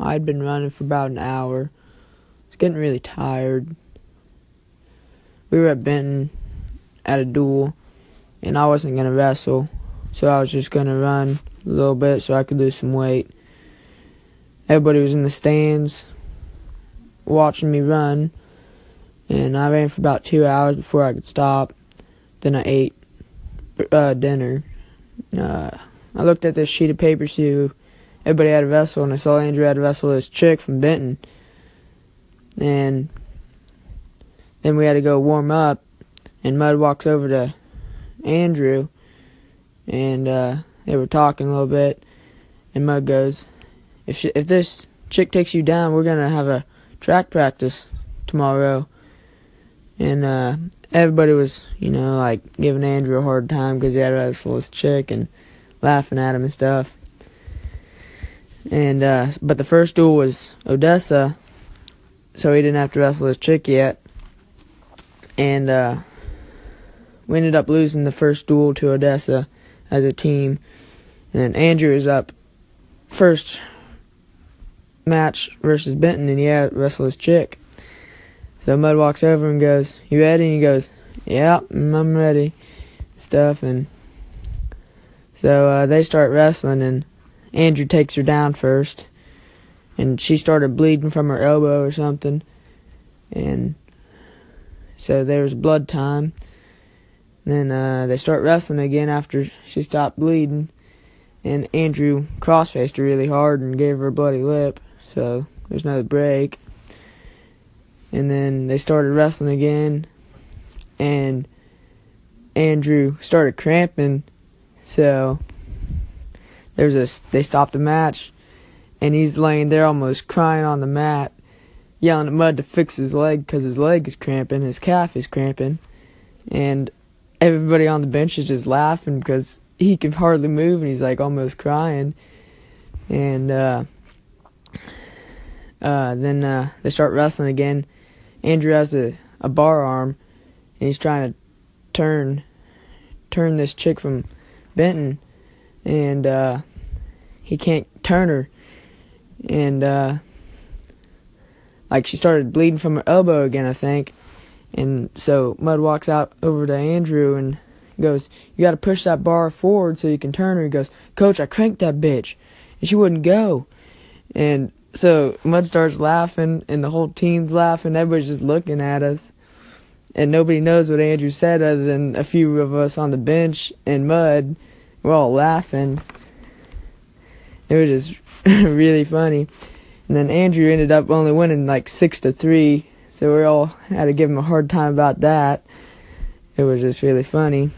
I'd been running for about an hour. I was getting really tired. We were at Benton at a duel, and I wasn't going to wrestle, so I was just going to run a little bit so I could lose some weight. Everybody was in the stands watching me run, and I ran for about two hours before I could stop. Then I ate uh, dinner. Uh, I looked at this sheet of paper, see everybody had a vessel, and I saw Andrew had a vessel this chick from Benton. And then we had to go warm up, and Mud walks over to Andrew, and uh, they were talking a little bit, and Mud goes, "If she, if this chick takes you down, we're gonna have a track practice tomorrow." And uh, everybody was, you know, like giving Andrew a hard time because he had a wrestle this chick and laughing at him and stuff. And uh, but the first duel was Odessa, so he didn't have to wrestle his chick yet. And uh, we ended up losing the first duel to Odessa as a team. And then Andrew is up first match versus Benton, and to wrestle his chick. So Mud walks over and goes, "You ready?" And he goes, "Yeah, I'm ready." Stuff and so uh, they start wrestling, and Andrew takes her down first, and she started bleeding from her elbow or something, and so there was blood time. Then uh, they start wrestling again after she stopped bleeding, and Andrew crossfaced her really hard and gave her a bloody lip. So there's another break, and then they started wrestling again, and Andrew started cramping. So there's a they stopped the match, and he's laying there almost crying on the mat, yelling at Mud to fix his leg because his leg is cramping, his calf is cramping, and everybody on the bench is just laughing because he can hardly move and he's like almost crying, and uh, uh, then uh, they start wrestling again. Andrew has a, a bar arm, and he's trying to turn turn this chick from Benton, and uh, he can't turn her, and uh, like she started bleeding from her elbow again, I think, and so Mud walks out over to Andrew and goes, "You got to push that bar forward so you can turn her." He goes, "Coach, I cranked that bitch, and she wouldn't go," and so Mud starts laughing, and the whole team's laughing. Everybody's just looking at us and nobody knows what Andrew said other than a few of us on the bench and mud. We're all laughing. It was just really funny. And then Andrew ended up only winning like six to three, so we all had to give him a hard time about that. It was just really funny.